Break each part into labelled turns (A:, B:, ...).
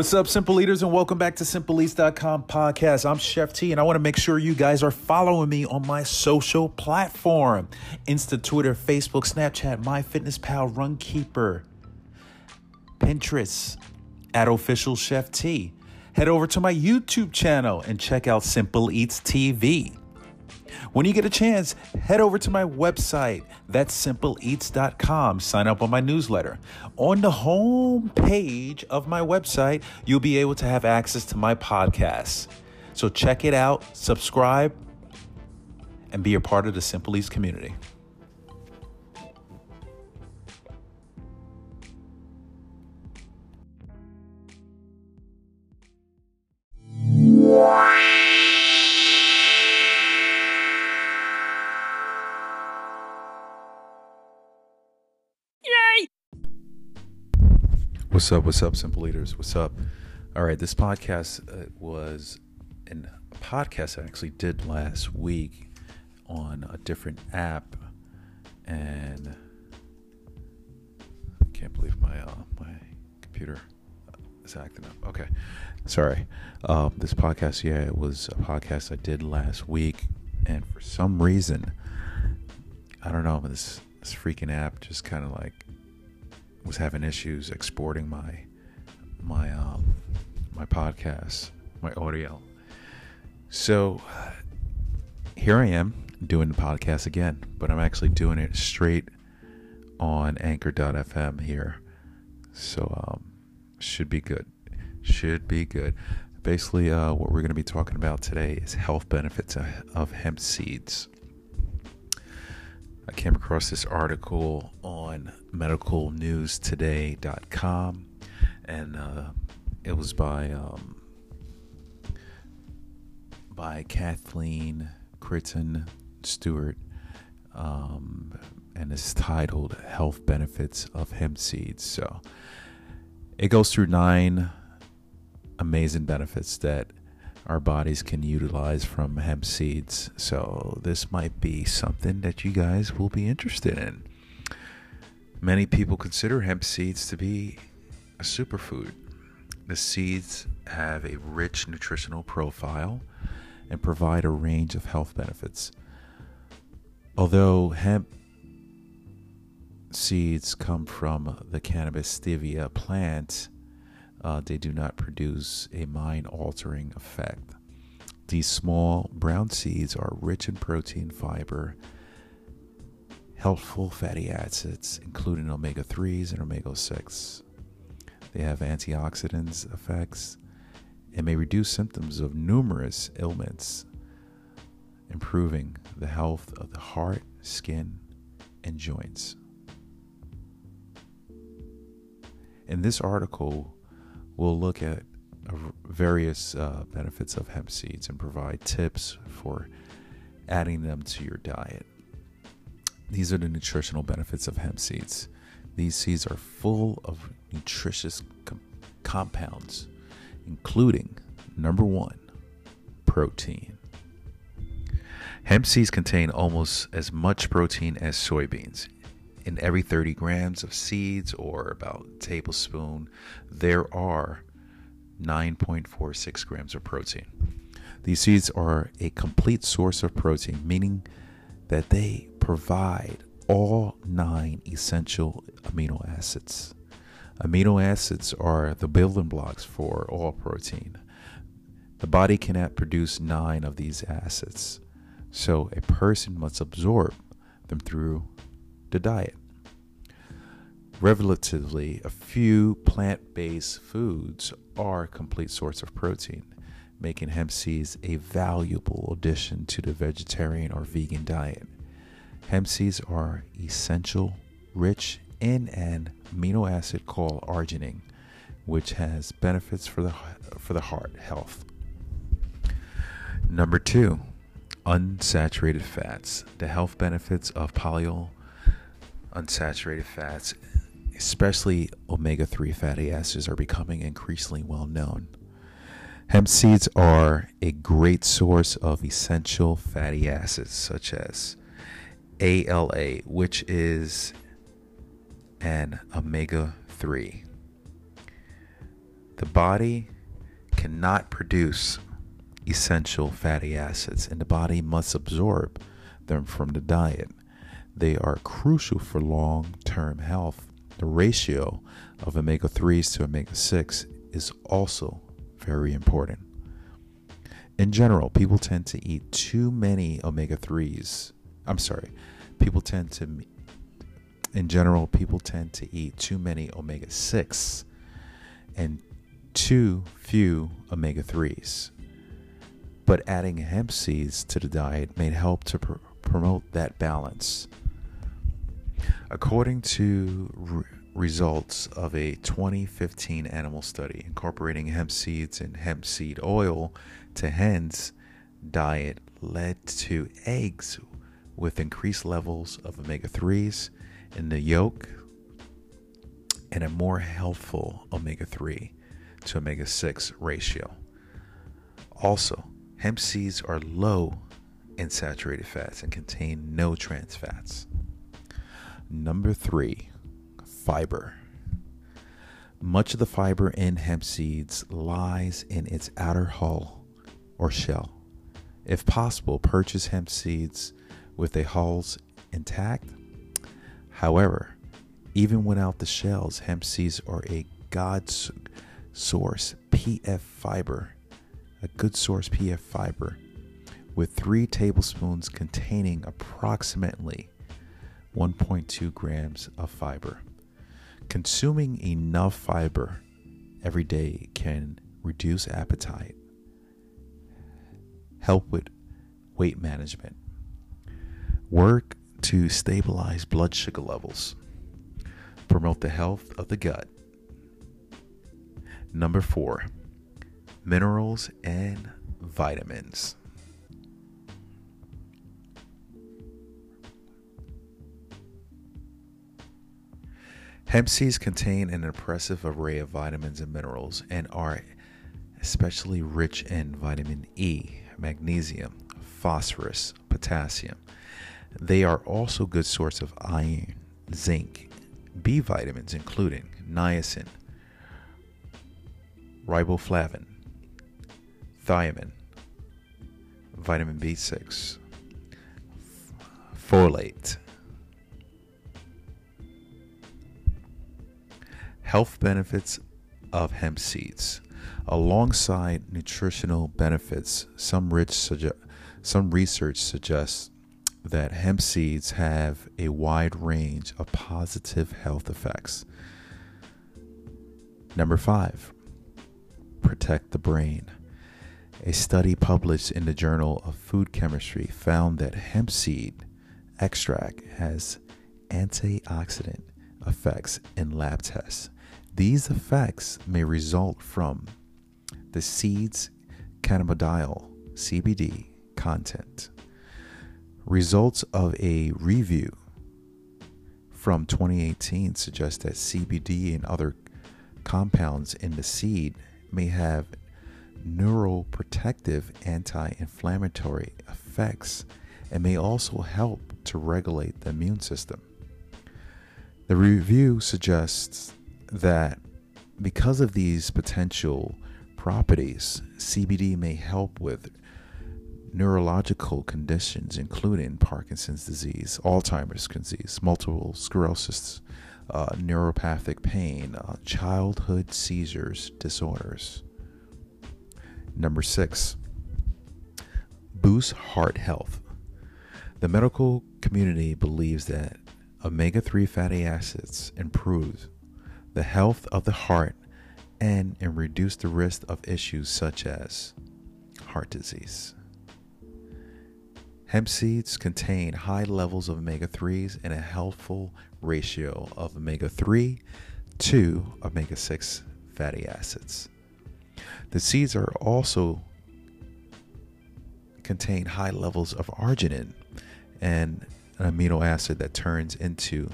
A: What's up, Simple Eaters, and welcome back to SimpleEats.com podcast. I'm Chef T, and I want to make sure you guys are following me on my social platform Insta, Twitter, Facebook, Snapchat, MyFitnessPal, Runkeeper, Pinterest, at Official Chef T. Head over to my YouTube channel and check out Simple Eats TV. When you get a chance, head over to my website. That's simpleeats.com. Sign up on my newsletter. On the home page of my website, you'll be able to have access to my podcasts. So check it out, subscribe, and be a part of the Simple Eats community. What's up? What's up, Simple Eaters? What's up? All right, this podcast uh, was a podcast I actually did last week on a different app, and I can't believe my uh, my computer is acting up. Okay, sorry. Um, this podcast, yeah, it was a podcast I did last week, and for some reason, I don't know, this this freaking app just kind of like was having issues exporting my my um my podcast, my audio. So here I am doing the podcast again, but I'm actually doing it straight on anchor.fm here. So um should be good. Should be good. Basically, uh, what we're going to be talking about today is health benefits of hemp seeds. I came across this article on medicalnewstoday.com, and uh, it was by um, by Kathleen Critton Stewart, um, and it's titled "Health Benefits of Hemp Seeds." So it goes through nine amazing benefits that our bodies can utilize from hemp seeds. So, this might be something that you guys will be interested in. Many people consider hemp seeds to be a superfood. The seeds have a rich nutritional profile and provide a range of health benefits. Although hemp seeds come from the cannabis sativa plant, uh, they do not produce a mind altering effect. These small brown seeds are rich in protein, fiber, helpful fatty acids, including omega 3s and omega 6. They have antioxidants effects and may reduce symptoms of numerous ailments, improving the health of the heart, skin, and joints. In this article, we'll look at various uh, benefits of hemp seeds and provide tips for adding them to your diet. These are the nutritional benefits of hemp seeds. These seeds are full of nutritious com- compounds, including number one, protein. Hemp seeds contain almost as much protein as soybeans, in every 30 grams of seeds, or about a tablespoon, there are 9.46 grams of protein. These seeds are a complete source of protein, meaning that they provide all nine essential amino acids. Amino acids are the building blocks for all protein. The body cannot produce nine of these acids, so a person must absorb them through the diet. Relatively, a few plant based foods are complete source of protein, making hemp seeds a valuable addition to the vegetarian or vegan diet. Hemp seeds are essential, rich in an amino acid called arginine, which has benefits for the, for the heart health. Number two, unsaturated fats. The health benefits of polyol unsaturated fats, especially omega 3 fatty acids, are becoming increasingly well known. Hemp seeds are a great source of essential fatty acids such as ALA, which is an omega 3. The body cannot produce essential fatty acids, and the body must absorb them from the diet. They are crucial for long term health. The ratio of omega 3s to omega 6 is also very important. In general, people tend to eat too many omega 3s. I'm sorry, people tend to, in general, people tend to eat too many omega 6 and too few omega 3s. But adding hemp seeds to the diet may help to pr- promote that balance. According to re- results of a 2015 animal study incorporating hemp seeds and hemp seed oil to hens' diet led to eggs with increased levels of omega 3s in the yolk and a more healthful omega 3 to omega 6 ratio. Also, hemp seeds are low in saturated fats and contain no trans fats. Number three, fiber. Much of the fiber in hemp seeds lies in its outer hull or shell. If possible, purchase hemp seeds with the hulls intact. However, even without the shells, hemp seeds are a god source PF fiber, a good source PF fiber, with three tablespoons containing approximately 1.2 grams of fiber. Consuming enough fiber every day can reduce appetite, help with weight management, work to stabilize blood sugar levels, promote the health of the gut. Number four, minerals and vitamins. Hemp seeds contain an impressive array of vitamins and minerals and are especially rich in vitamin E, magnesium, phosphorus, potassium. They are also good source of iron, zinc, B vitamins including niacin, riboflavin, thiamine, vitamin B6, folate, Health benefits of hemp seeds. Alongside nutritional benefits, some, rich suge- some research suggests that hemp seeds have a wide range of positive health effects. Number five, protect the brain. A study published in the Journal of Food Chemistry found that hemp seed extract has antioxidant effects in lab tests these effects may result from the seed's cannabidiol CBD content. Results of a review from 2018 suggest that CBD and other compounds in the seed may have neuroprotective anti inflammatory effects and may also help to regulate the immune system. The review suggests that because of these potential properties, CBD may help with neurological conditions, including Parkinson's disease, Alzheimer's disease, multiple sclerosis, uh, neuropathic pain, uh, childhood seizures disorders. Number six, boost heart health. The medical community believes that omega 3 fatty acids improve the health of the heart and, reduce the risk of issues such as heart disease. Hemp seeds contain high levels of omega 3s and a healthful ratio of omega 3 to omega 6 fatty acids. The seeds are also contain high levels of arginine and an amino acid that turns into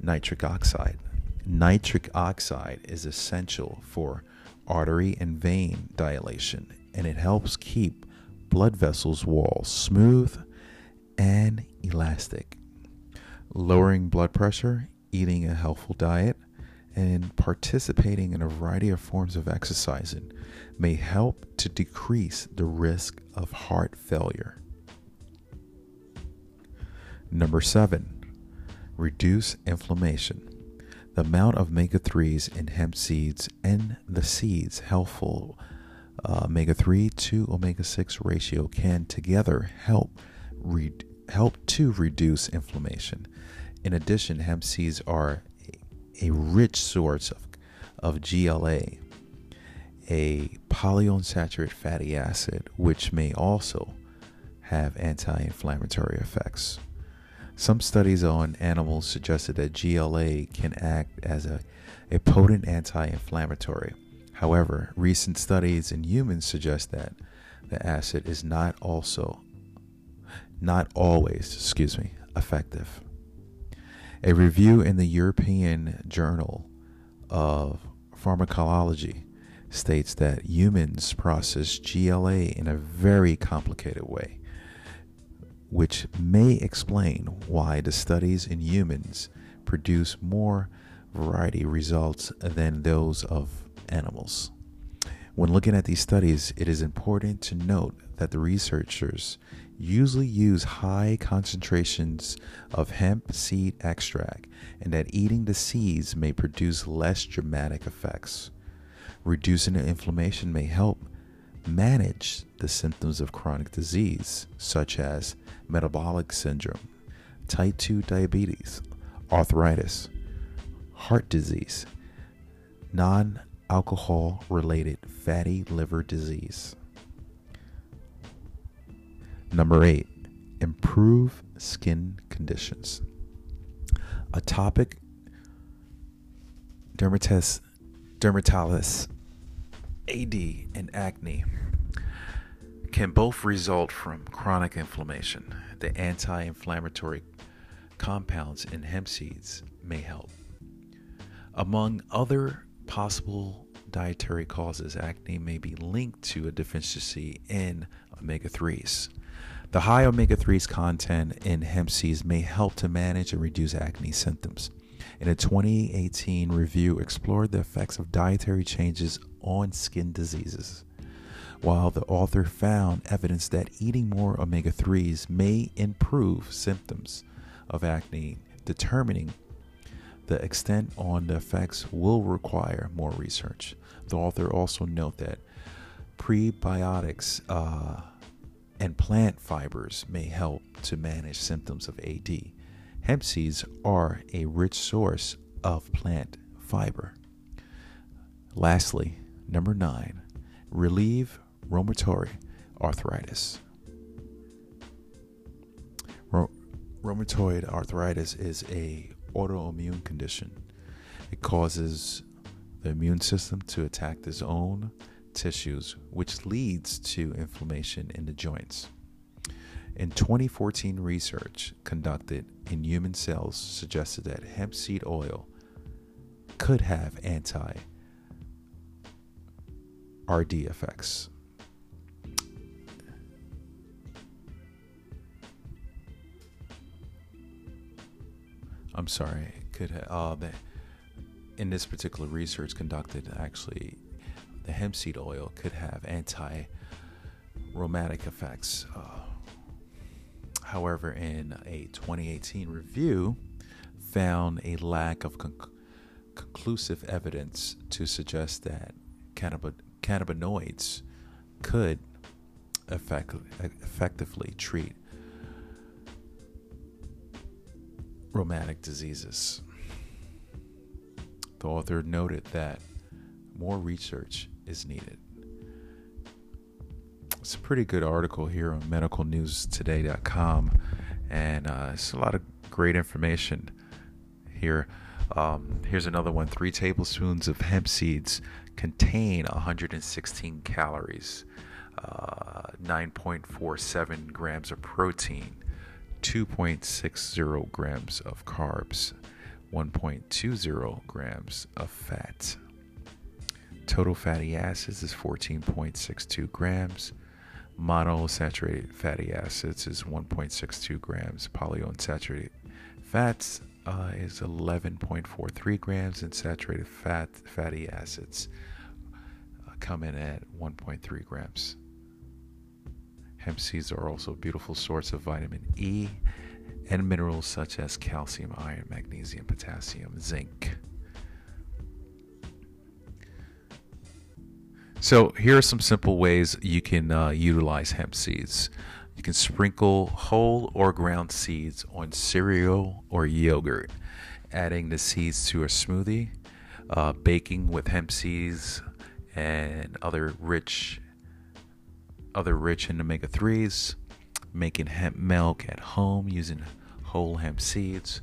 A: nitric oxide nitric oxide is essential for artery and vein dilation, and it helps keep blood vessels walls smooth and elastic. Lowering blood pressure, eating a healthful diet, and participating in a variety of forms of exercising may help to decrease the risk of heart failure. Number seven, reduce inflammation. The amount of omega 3s in hemp seeds and the seeds helpful uh, omega 3 to omega 6 ratio can together help re- help to reduce inflammation. In addition, hemp seeds are a, rich source of, of GLA, a polyunsaturated fatty acid, which may also have anti inflammatory effects. Some studies on animals suggested that GLA can act as a, a potent anti inflammatory. However, recent studies in humans suggest that the acid is not also not always, excuse me, effective. A review in the European Journal of Pharmacology states that humans process GLA in a very complicated way, which may explain why the studies in humans produce more variety results than those of animals. When looking at these studies, it is important to note that the researchers usually use high concentrations of hemp seed extract and that eating the seeds may produce less dramatic effects. Reducing the inflammation may help manage the symptoms of chronic disease, such as metabolic syndrome, type 2 diabetes, arthritis, heart disease, non alcohol related fatty liver disease. Number eight, improve skin conditions. Atopic dermatitis, dermatitis, AD, and acne can both result from chronic inflammation. The anti inflammatory compounds in hemp seeds may help. Among other possible dietary causes, acne may be linked to a deficiency in omega 3s. The high omega 3s content in hemp seeds may help to manage and reduce acne symptoms. In a 2018 review, explored the effects of dietary changes on skin diseases. While the author found evidence that eating more omega 3s may improve symptoms of acne, determining the extent on the effects will require more research. The author also note that prebiotics uh, and plant fibers may help to manage symptoms of AD. Hemp seeds are a rich source of plant fiber. Lastly, number nine, relieve rheumatoid arthritis. rheumatoid arthritis is a autoimmune condition. It causes the immune system to attack its own tissues, which leads to inflammation in the joints. In 2014, research conducted in human cells suggested that hemp seed oil could have anti RD effects. I'm sorry, could have, uh, in this particular research conducted, actually, the hemp seed oil could have anti rheumatic effects. Uh, however, in a 2018 review, found a lack of con- conclusive evidence to suggest that cannab- cannabinoids could effect- effectively treat rheumatic diseases. The author noted that more research is needed. It's a pretty good article here on medicalnewstoday.com, and uh, it's a lot of great information here. Um, here's another one three tablespoons of hemp seeds contain 116 calories, uh, 9.47 grams of protein, 2.60 grams of carbs, 1.20 grams of fat. Total fatty acids is 14.62 grams. Monounsaturated fatty acids is 1.62 grams. Polyunsaturated fats uh, is 11.43 grams, and saturated fat fatty acids uh, come in at 1.3 grams. Hemp seeds are also a beautiful source of vitamin E and minerals such as calcium, iron, magnesium, potassium, zinc. So, here are some simple ways you can uh, utilize hemp seeds. You can sprinkle whole or ground seeds on cereal or yogurt, adding the seeds to a smoothie, uh, baking with hemp seeds and other rich other rich in omega 3s, making hemp milk at home using whole hemp seeds,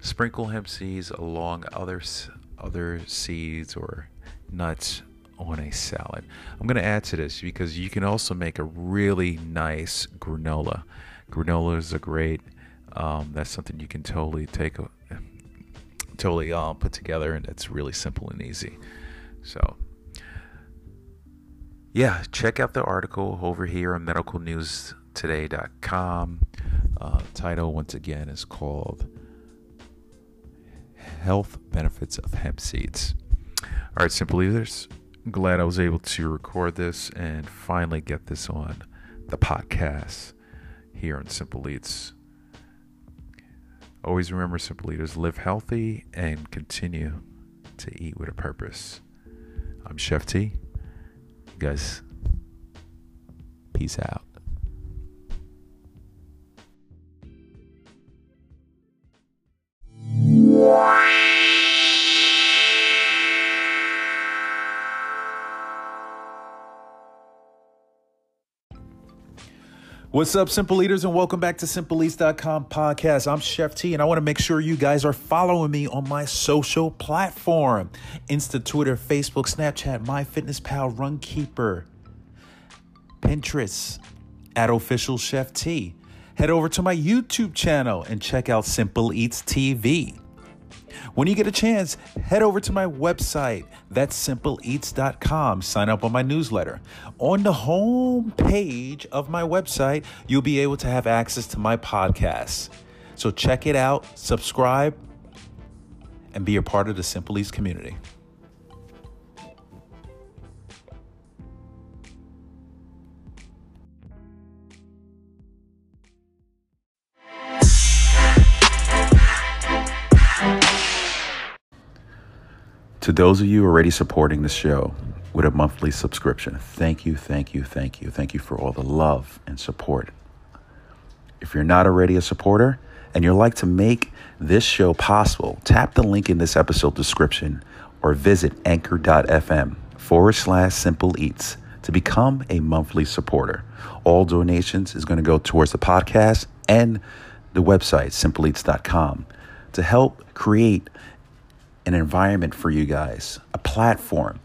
A: sprinkle hemp seeds along other other seeds or nuts on a salad. I'm going to add to this because you can also make a really nice granola. Granola is a great. Um, that's something you can totally take, a, totally uh, put together, and it's really simple and easy. So, yeah, check out the article over here on medicalnewstoday.com. Uh, title once again is called "Health Benefits of Hemp Seeds." All right, simple eaters glad I was able to record this and finally get this on the podcast here on Simple Eats. Always remember, Simple Eaters, live healthy and continue to eat with a purpose. I'm Chef T. You guys, peace out. What's up, Simple Eaters, and welcome back to SimpleEats.com podcast. I'm Chef T, and I want to make sure you guys are following me on my social platform Insta, Twitter, Facebook, Snapchat, MyFitnessPal, Runkeeper, Pinterest, at Official Chef T. Head over to my YouTube channel and check out Simple Eats TV. When you get a chance, head over to my website. That's simpleeats.com. Sign up on my newsletter. On the home page of my website, you'll be able to have access to my podcasts. So check it out, subscribe, and be a part of the Simple Eats community. To those of you already supporting the show with a monthly subscription, thank you, thank you, thank you. Thank you for all the love and support. If you're not already a supporter and you'd like to make this show possible, tap the link in this episode description or visit anchor.fm forward slash simple eats to become a monthly supporter. All donations is going to go towards the podcast and the website, simpleeats.com, to help create an environment for you guys, a platform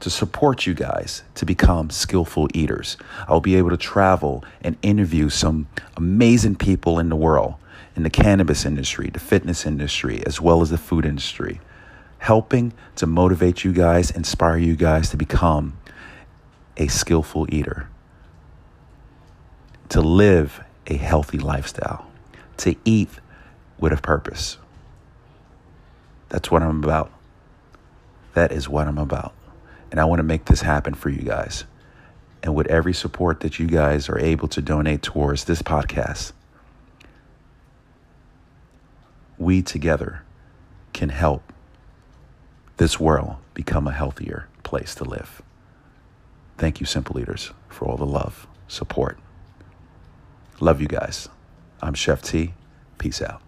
A: to support you guys to become skillful eaters. I'll be able to travel and interview some amazing people in the world, in the cannabis industry, the fitness industry, as well as the food industry, helping to motivate you guys, inspire you guys to become a skillful eater, to live a healthy lifestyle, to eat with a purpose. That's what I'm about. That is what I'm about. And I want to make this happen for you guys. And with every support that you guys are able to donate towards this podcast, we together can help this world become a healthier place to live. Thank you, Simple Eaters, for all the love, support. Love you guys. I'm Chef T. Peace out.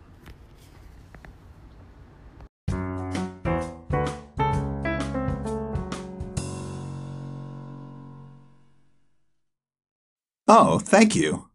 B: Oh, thank you.